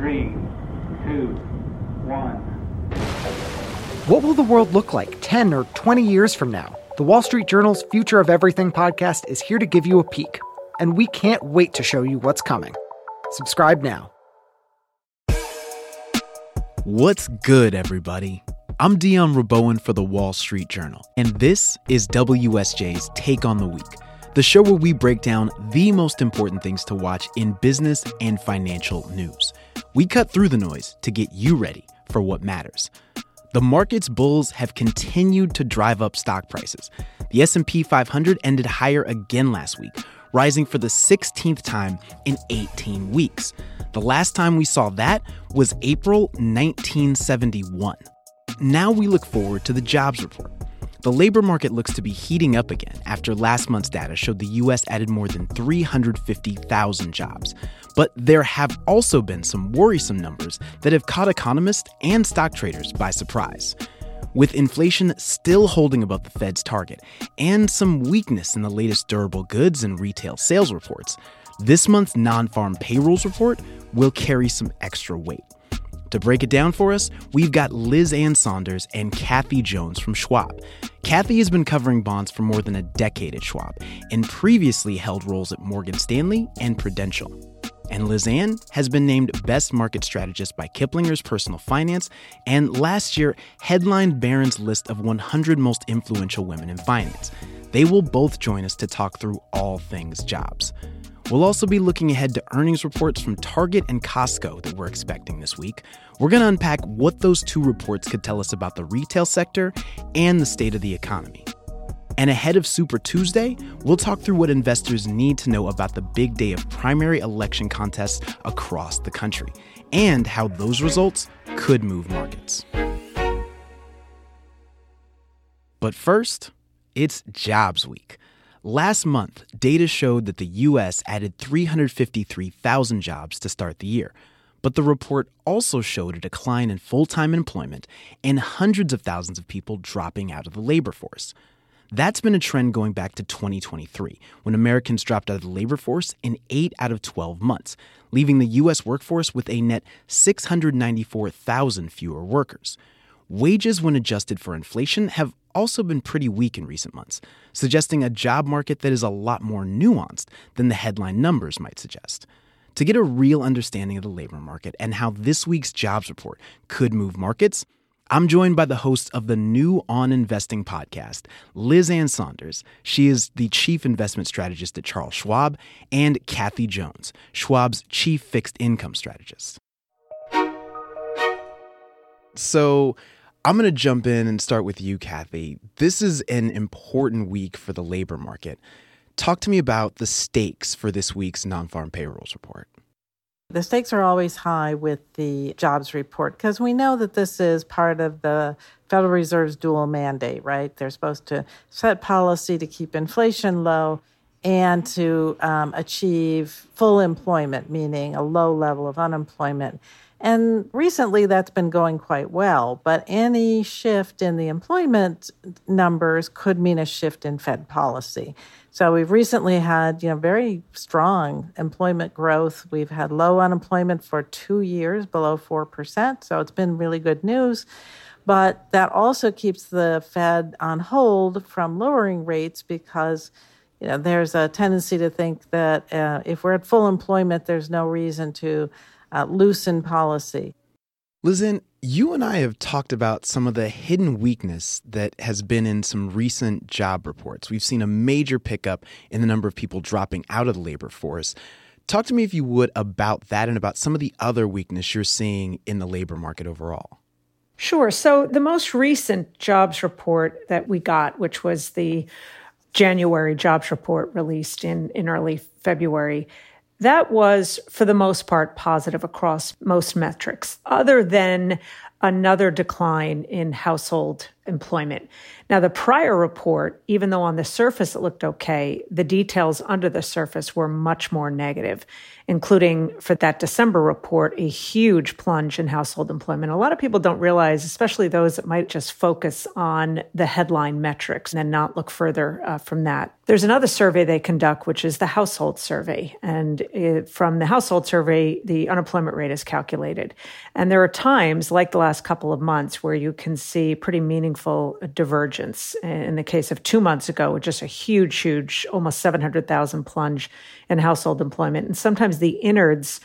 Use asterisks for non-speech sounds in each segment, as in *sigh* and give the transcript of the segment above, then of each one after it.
three, two, one. What will the world look like 10 or 20 years from now? The Wall Street Journal's Future of Everything podcast is here to give you a peek, and we can't wait to show you what's coming. Subscribe now. What's good, everybody? I'm Dion Rabouin for the Wall Street Journal, and this is WSJ's Take on the Week, the show where we break down the most important things to watch in business and financial news. We cut through the noise to get you ready for what matters. The market's bulls have continued to drive up stock prices. The S&P 500 ended higher again last week, rising for the 16th time in 18 weeks. The last time we saw that was April 1971. Now we look forward to the jobs report. The labor market looks to be heating up again after last month's data showed the US added more than 350,000 jobs. But there have also been some worrisome numbers that have caught economists and stock traders by surprise. With inflation still holding above the Fed's target and some weakness in the latest durable goods and retail sales reports, this month's non farm payrolls report will carry some extra weight. To break it down for us, we've got Liz Ann Sonders and Kathy Jones from Schwab. Kathy has been covering bonds for more than a decade at Schwab and previously held roles at Morgan Stanley and Prudential. And Liz Ann has been named Best Market Strategist by Kiplinger's Personal Finance and last year headlined Barron's list of 100 most influential women in finance. They will both join us to talk through all things jobs. We'll also be looking ahead to earnings reports from Target and Costco that we're expecting this week. We're going to unpack what those two reports could tell us about the retail sector and the state of the economy. And ahead of Super Tuesday, we'll talk through what investors need to know about the big day of primary election contests across the country and how those results could move markets. But first, it's Jobs Week. Last month, data showed that the U.S. added 353,000 jobs to start the year. But the report also showed a decline in full time employment and hundreds of thousands of people dropping out of the labor force. That's been a trend going back to 2023, when Americans dropped out of the labor force in 8 out of 12 months, leaving the U.S. workforce with a net 694,000 fewer workers. Wages, when adjusted for inflation, have also been pretty weak in recent months, suggesting a job market that is a lot more nuanced than the headline numbers might suggest. To get a real understanding of the labor market and how this week's jobs report could move markets, I'm joined by the host of the new On Investing podcast, Liz Ann Sonders. She is the chief investment strategist at Charles Schwab, and Kathy Jones, Schwab's chief fixed income strategist. So, I'm going to jump in and start with you, Kathy. This is an important week for the labor market. Talk to me about the stakes for this week's non farm payrolls report. The stakes are always high with the jobs report because we know that this is part of the Federal Reserve's dual mandate, right? They're supposed to set policy to keep inflation low and to um, achieve full employment, meaning a low level of unemployment. And recently that's been going quite well, but any shift in the employment numbers could mean a shift in Fed policy. So we've recently had, you know, very strong employment growth. We've had low unemployment for 2 years below 4%, so it's been really good news. But that also keeps the Fed on hold from lowering rates because you know, there's a tendency to think that uh, if we're at full employment, there's no reason to uh, loosen policy. Liz Ann, you and I have talked about some of the hidden weakness that has been in some recent job reports. We've seen a major pickup in the number of people dropping out of the labor force. Talk to me, if you would, about that and about some of the other weakness you're seeing in the labor market overall. Sure. So, the most recent jobs report that we got, which was the January jobs report released in, in early February, that was, for the most part, positive across most metrics, other than another decline in household employment. Now, the prior report, even though on the surface it looked okay, the details under the surface were much more negative, including for that December report, a huge plunge in household employment. A lot of people don't realize, especially those that might just focus on the headline metrics and then not look further uh, from that. There's another survey they conduct, which is the household survey. And it, from the household survey, the unemployment rate is calculated. And there are times, like the last couple of months, where you can see pretty meaningful divergence in the case of two months ago, with just a huge, huge, almost 700,000 plunge in household employment. And sometimes the innards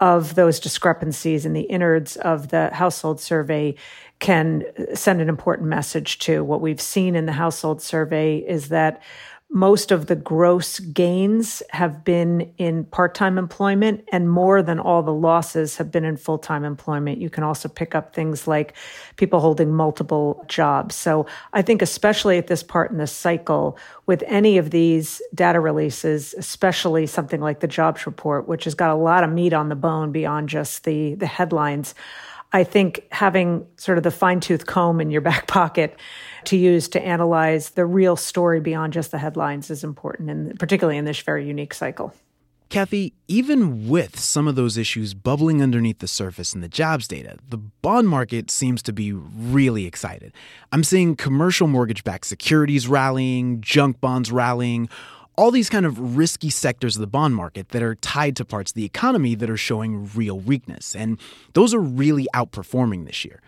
of those discrepancies and the innards of the household survey can send an important message to what we've seen in the household survey is that most of the gross gains have been in part time employment, and more than all the losses have been in full time employment. You can also pick up things like people holding multiple jobs. So I think, especially at this part in the cycle, with any of these data releases, especially something like the jobs report, which has got a lot of meat on the bone beyond just the, the headlines. I think having sort of the fine tooth comb in your *laughs* back pocket to use to analyze the real story beyond just the headlines is important, and particularly in this very unique cycle. Kathy, even with some of those issues bubbling underneath the surface in the jobs data, the bond market seems to be really excited. I'm seeing commercial mortgage backed securities rallying, junk bonds rallying, all these kind of risky sectors of the bond market that are tied to parts of the economy that are showing real weakness. And those are really outperforming this year.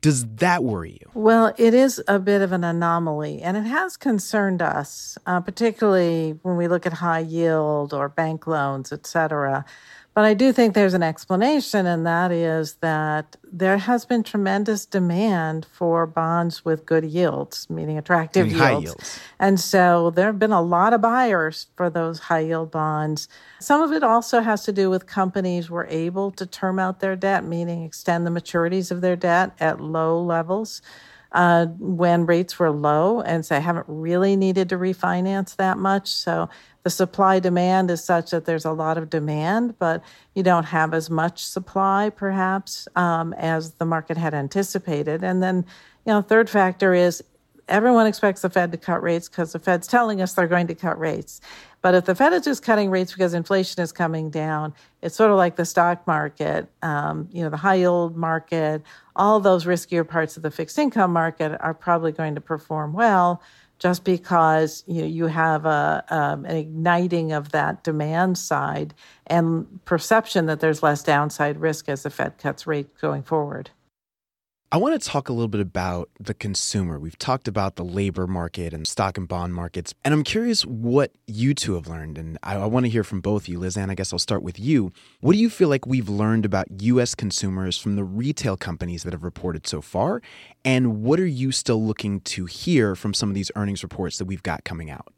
Does that worry you? Well, it is a bit of an anomaly, and it has concerned us, uh, particularly when we look at high yield or bank loans, et cetera. But I do think there's an explanation, and that is that there has been tremendous demand for bonds with good yields, meaning attractive meaning yields. yields. And so there have been a lot of buyers for those high yield bonds. Some of it also has to do with companies were able to term out their debt, meaning extend the maturities of their debt at low levels. Uh, when rates were low, and so I haven't really needed to refinance that much. So the supply demand is such that there's a lot of demand, but you don't have as much supply perhaps um, as the market had anticipated. And then, you know, third factor is everyone expects the Fed to cut rates because the Fed's telling us they're going to cut rates. But if the Fed is just cutting rates because inflation is coming down, it's sort of like the stock market, um, you know, the high yield market, all those riskier parts of the fixed income market are probably going to perform well just because you, know, you have a, um, an igniting of that demand side and perception that there's less downside risk as the Fed cuts rate going forward. I want to talk a little bit about the consumer. We've talked about the labor market and stock and bond markets. And I'm curious what you two have learned. And I, I want to hear from both of you. Liz Ann, I guess I'll start with you. What do you feel like we've learned about U.S. consumers from the retail companies that have reported so far? And what are you still looking to hear from some of these earnings reports that we've got coming out?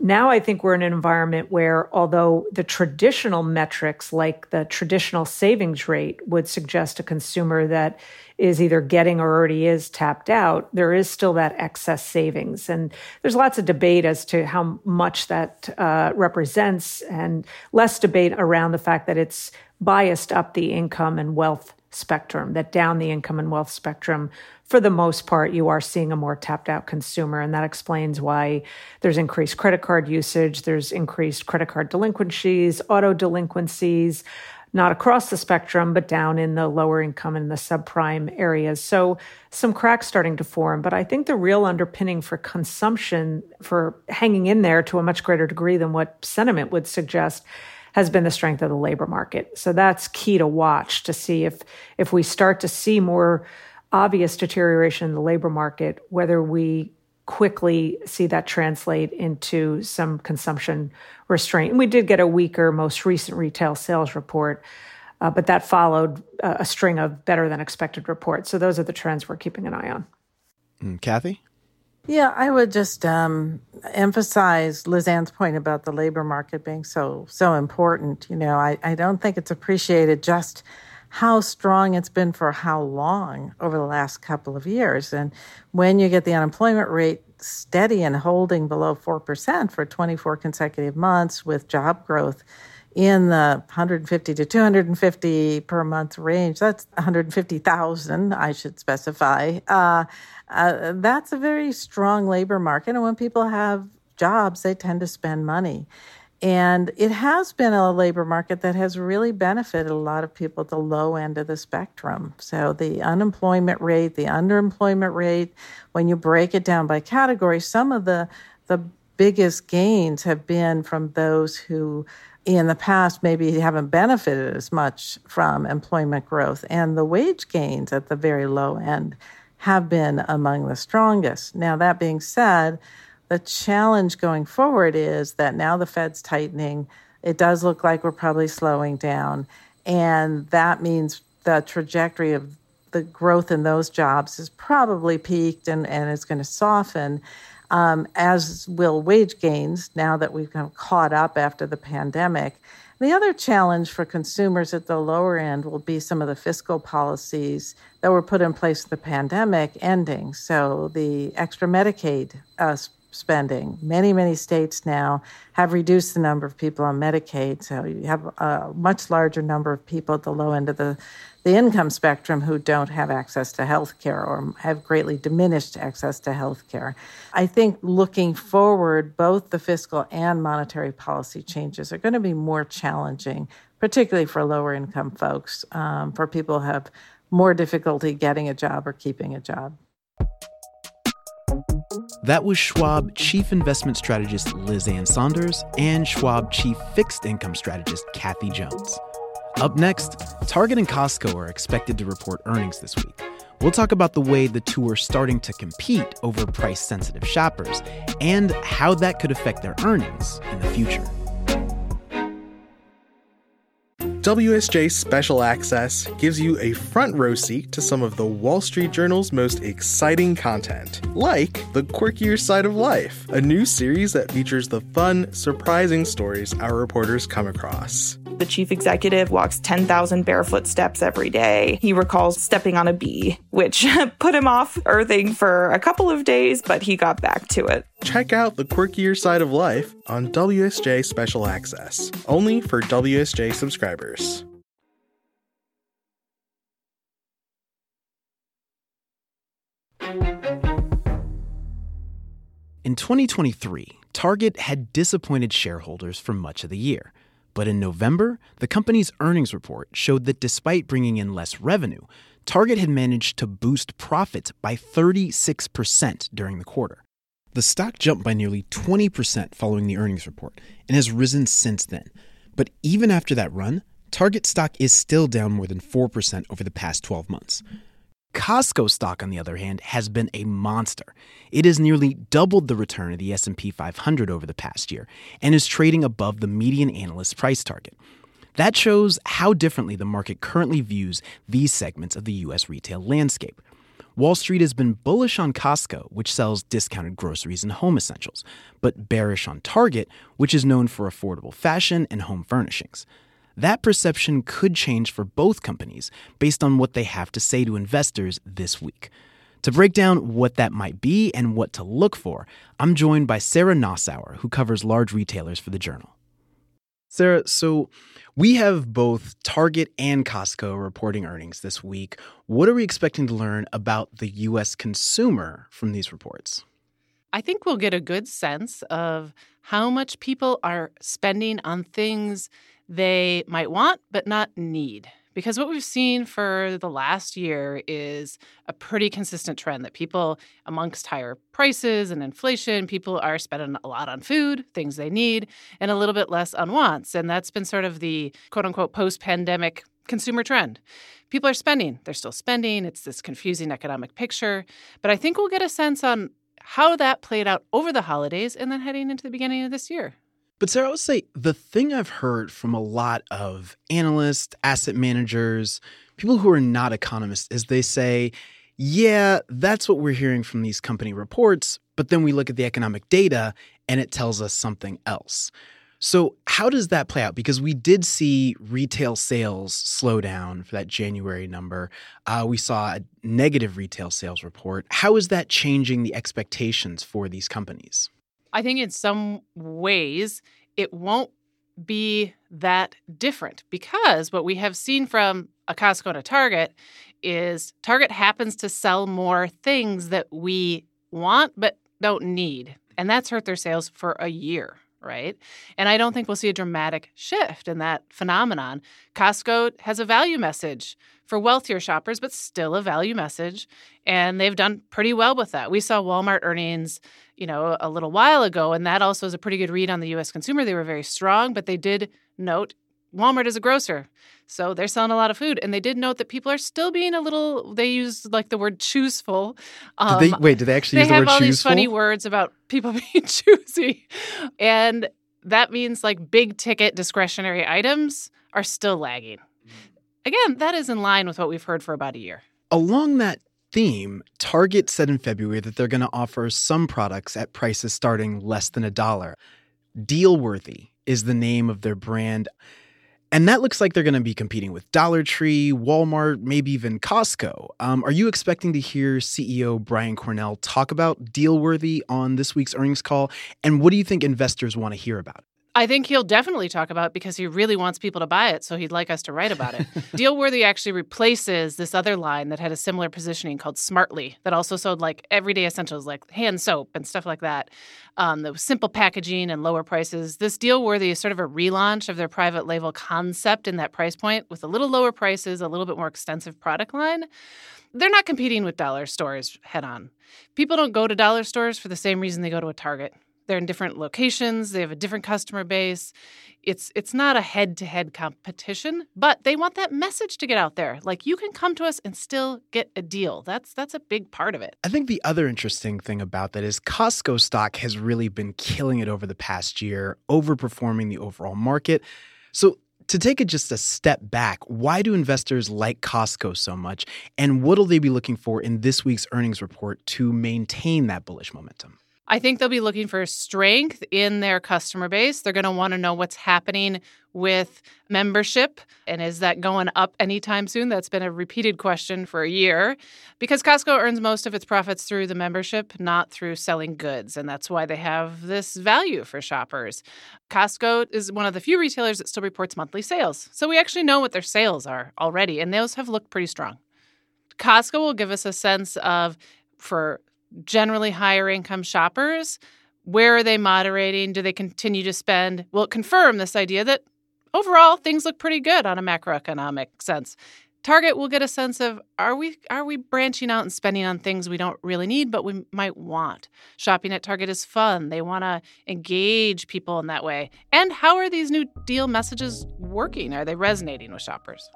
Now I think we're in an environment where, although the traditional metrics like the traditional savings rate would suggest a consumer that is either getting or already is tapped out, there is still that excess savings. And there's lots of debate as to how much that uh, represents, and less debate around the fact that it's biased up the income and wealth spectrum, that down the income and wealth spectrum, for the most part, you are seeing a more tapped out consumer. And that explains why there's increased credit card usage, there's increased credit card delinquencies, auto delinquencies not across the spectrum, but down in the lower income and the subprime areas. So some cracks starting to form. But I think the real underpinning for consumption, for hanging in there to a much greater degree than what sentiment would suggest, has been the strength of the labor market. So that's key to watch to see if if we start to see more obvious deterioration in the labor market, whether we quickly see that translate into some consumption restraint. And we did get a weaker, most recent retail sales report, uh, but that followed uh, a string of better than expected reports. So those are the trends we're keeping an eye on. Mm, Kathy? Yeah, I would just um, emphasize Liz Ann's point about the labor market being so so important. You know, I, I don't think it's appreciated just how strong it's been for how long over the last couple of years. And when you get the unemployment rate steady and holding below 4% for 24 consecutive months with job growth in the 150 to 250 per month range. That's 150,000, I should specify. Uh, uh, that's a very strong labor market. And when people have jobs, they tend to spend money. And it has been a labor market that has really benefited a lot of people at the low end of the spectrum. So the unemployment rate, the underemployment rate, when you break it down by category, some of the the biggest gains have been from those who in the past maybe haven't benefited as much from employment growth. And the wage gains at the very low end have been among the strongest. Now, that being said, the challenge going forward is that now the Fed's tightening. It does look like we're probably slowing down. And that means the trajectory of the growth in those jobs is probably peaked and, and it's going to soften, um, as will wage gains now that we've kind of caught up after the pandemic. The other challenge for consumers at the lower end will be some of the fiscal policies that were put in place the pandemic ending. So the extra Medicaid uh, spending. Many, many states now have reduced the number of people on Medicaid. So you have a much larger number of people at the low end of the, the income spectrum who don't have access to health care or have greatly diminished access to health care. I think looking forward, both the fiscal and monetary policy changes are going to be more challenging, particularly for lower income folks, um, for people who have more difficulty getting a job or keeping a job. That was Schwab Chief Investment Strategist Liz Ann Sonders and Schwab Chief Fixed Income Strategist Kathy Jones. Up next, Target and Costco are expected to report earnings this week. We'll talk about the way the two are starting to compete over price sensitive shoppers and how that could affect their earnings in the future. WSJ Special Access gives you a front row seat to some of the Wall Street Journal's most exciting content, like The Quirkier Side of Life, a new series that features the fun, surprising stories our reporters come across. The chief executive walks 10,000 barefoot steps every day. He recalls stepping on a bee, which *laughs* put him off earthing for a couple of days, but he got back to it. Check out The Quirkier Side of Life on WSJ Special Access, only for WSJ subscribers. In 2023, Target had disappointed shareholders for much of the year. But in November, the company's earnings report showed that despite bringing in less revenue, Target had managed to boost profits by 36% during the quarter. The stock jumped by nearly 20% following the earnings report and has risen since then. But even after that run, Target stock is still down more than 4% over the past 12 months. Costco stock on the other hand has been a monster. It has nearly doubled the return of the S&P 500 over the past year and is trading above the median analyst price target. That shows how differently the market currently views these segments of the US retail landscape. Wall Street has been bullish on Costco, which sells discounted groceries and home essentials, but bearish on Target, which is known for affordable fashion and home furnishings. That perception could change for both companies based on what they have to say to investors this week. To break down what that might be and what to look for, I'm joined by Sarah Nassauer, who covers large retailers for the Journal. Sarah, so we have both Target and Costco reporting earnings this week. What are we expecting to learn about the U.S. consumer from these reports? I think we'll get a good sense of how much people are spending on things they might want but not need. Because what we've seen for the last year is a pretty consistent trend that people, amongst higher prices and inflation, people are spending a lot on food, things they need, and a little bit less on wants. And that's been sort of the quote unquote post pandemic consumer trend. People are spending, they're still spending. It's this confusing economic picture. But I think we'll get a sense on how that played out over the holidays and then heading into the beginning of this year. But Sarah, I would say the thing I've heard from a lot of analysts, asset managers, people who are not economists is they say, yeah, that's what we're hearing from these company reports, but then we look at the economic data and it tells us something else. So, how does that play out? Because we did see retail sales slow down for that January number. Uh, we saw a negative retail sales report. How is that changing the expectations for these companies? I think in some ways it won't be that different because what we have seen from a Costco and a Target is Target happens to sell more things that we want but don't need. And that's hurt their sales for a year, right? And I don't think we'll see a dramatic shift in that phenomenon. Costco has a value message for wealthier shoppers, but still a value message. And they've done pretty well with that. We saw Walmart earnings, you know, a little while ago, and that also is a pretty good read on the US consumer. They were very strong, but they did note Walmart is a grocer. So they're selling a lot of food. And they did note that people are still being a little, they use like the word chooseful. Um, they, wait, did they actually they use the word have all chooseful? these funny words about people *laughs* being choosy. And that means like big ticket discretionary items are still lagging. Again, that is in line with what we've heard for about a year. Along that theme, Target said in February that they're going to offer some products at prices starting less than a dollar. Dealworthy is the name of their brand. And that looks like they're going to be competing with Dollar Tree, Walmart, maybe even Costco. Um, are you expecting to hear CEO Brian Cornell talk about Dealworthy on this week's earnings call? And what do you think investors want to hear about? I think he'll definitely talk about it because he really wants people to buy it, so he'd like us to write about it. *laughs* Dealworthy actually replaces this other line that had a similar positioning called Smartly, that also sold like everyday essentials like hand soap and stuff like that. Um, the simple packaging and lower prices. This Dealworthy is sort of a relaunch of their private label concept in that price point with a little lower prices, a little bit more extensive product line they're not competing with dollar stores head on. People don't go to dollar stores for the same reason they go to a Target. They're in different locations, they have a different customer base. It's it's not a head-to-head competition, but they want that message to get out there. Like you can come to us and still get a deal. That's that's a big part of it. I think the other interesting thing about that is Costco stock has really been killing it over the past year, overperforming the overall market. So to take it just a step back, why do investors like Costco so much? And what will they be looking for in this week's earnings report to maintain that bullish momentum? I think they'll be looking for strength in their customer base. They're going to want to know what's happening with membership and is that going up anytime soon? That's been a repeated question for a year because Costco earns most of its profits through the membership, not through selling goods. And that's why they have this value for shoppers. Costco is one of the few retailers that still reports monthly sales. So we actually know what their sales are already, and those have looked pretty strong. Costco will give us a sense of for generally higher income shoppers? Where are they moderating? Do they continue to spend? Will it confirm this idea that overall things look pretty good on a macroeconomic sense? Target will get a sense of are we are we branching out and spending on things we don't really need but we might want. Shopping at Target is fun. They want to engage people in that way. And how are these new deal messages working? Are they resonating with shoppers?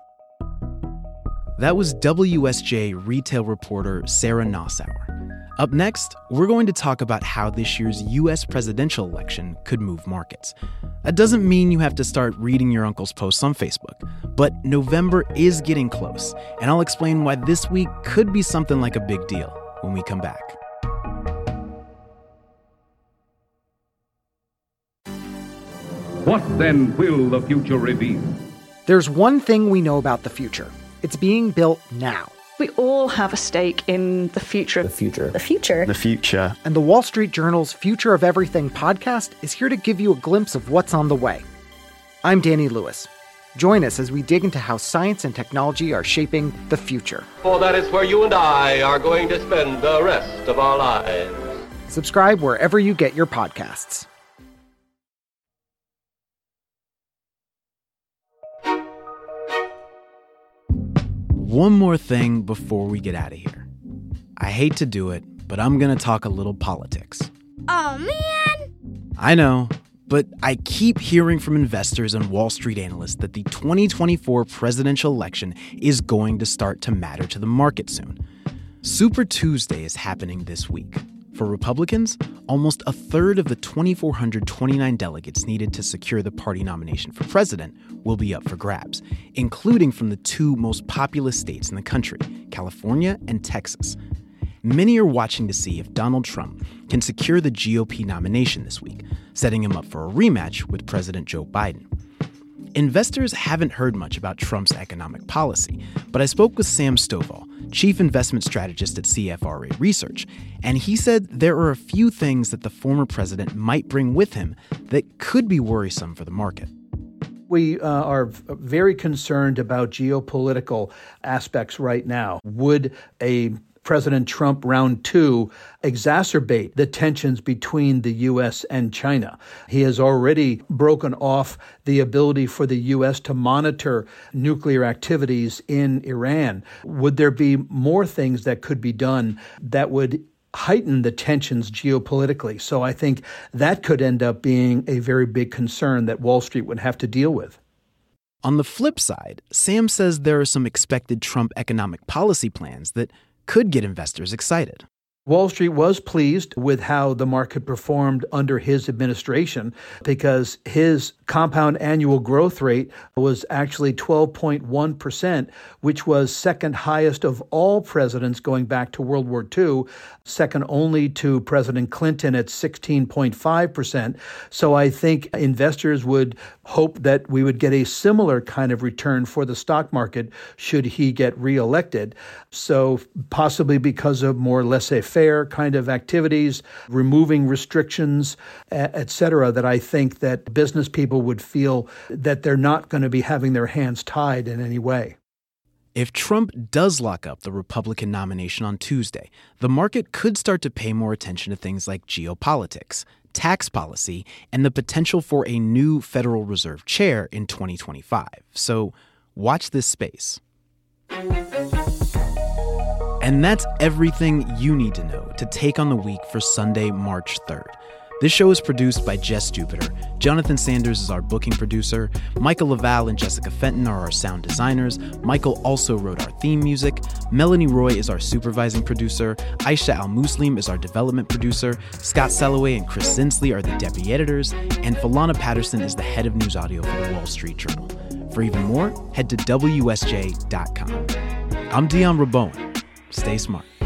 That was WSJ retail reporter Sarah Nassauer. Up next, we're going to talk about how this year's US presidential election could move markets. That doesn't mean you have to start reading your uncle's posts on Facebook, but November is getting close, and I'll explain why this week could be something like a big deal when we come back. What then will the future reveal? There's one thing we know about the future it's being built now. We all have a stake in the future. The future. The future. The future. And the Wall Street Journal's Future of Everything podcast is here to give you a glimpse of what's on the way. I'm Danny Lewis. Join us as we dig into how science and technology are shaping the future. For that is where you and I are going to spend the rest of our lives. Subscribe wherever you get your podcasts. One more thing before we get out of here. I hate to do it, but I'm going to talk a little politics. Oh, man! I know, but I keep hearing from investors and Wall Street analysts that the 2024 presidential election is going to start to matter to the market soon. Super Tuesday is happening this week. For Republicans, almost a third of the 2,429 delegates needed to secure the party nomination for president will be up for grabs, including from the two most populous states in the country, California and Texas. Many are watching to see if Donald Trump can secure the GOP nomination this week, setting him up for a rematch with President Joe Biden. Investors haven't heard much about Trump's economic policy, but I spoke with Sam Stovall, chief investment strategist at CFRA Research, and he said there are a few things that the former president might bring with him that could be worrisome for the market. We uh, are very concerned about geopolitical aspects right now. Would a President Trump round two exacerbate the tensions between the U.S. and China. He has already broken off the ability for the U.S. to monitor nuclear activities in Iran. Would there be more things that could be done that would heighten the tensions geopolitically? So I think that could end up being a very big concern that Wall Street would have to deal with. On the flip side, Sam says there are some expected Trump economic policy plans that could get investors excited. Wall Street was pleased with how the market performed under his administration because his compound annual growth rate was actually 12.1%, which was second highest of all presidents going back to World War II, second only to President Clinton at 16.5%. So I think investors would hope that we would get a similar kind of return for the stock market should he get reelected. So possibly because of more laissez faire fair kind of activities, removing restrictions, et cetera, that I think that business people would feel that they're not going to be having their hands tied in any way. If Trump does lock up the Republican nomination on Tuesday, the market could start to pay more attention to things like geopolitics, tax policy, and the potential for a new Federal Reserve chair in 2025. So watch this space. And that's everything you need to know to take on the week for Sunday, March 3rd. This show is produced by Jess Jupiter. Jonathan Sanders is our booking producer. Michael LaValle and Jessica Fenton are our sound designers. Michael also wrote our theme music. Melanie Roy is our supervising producer. Aisha Al Muslim is our development producer. Scott Saloway and Chris Zinsli are the deputy editors. And Falana Patterson is the head of news audio for the Wall Street Journal. For even more, head to WSJ.com. I'm Dion Rabouin. Stay smart.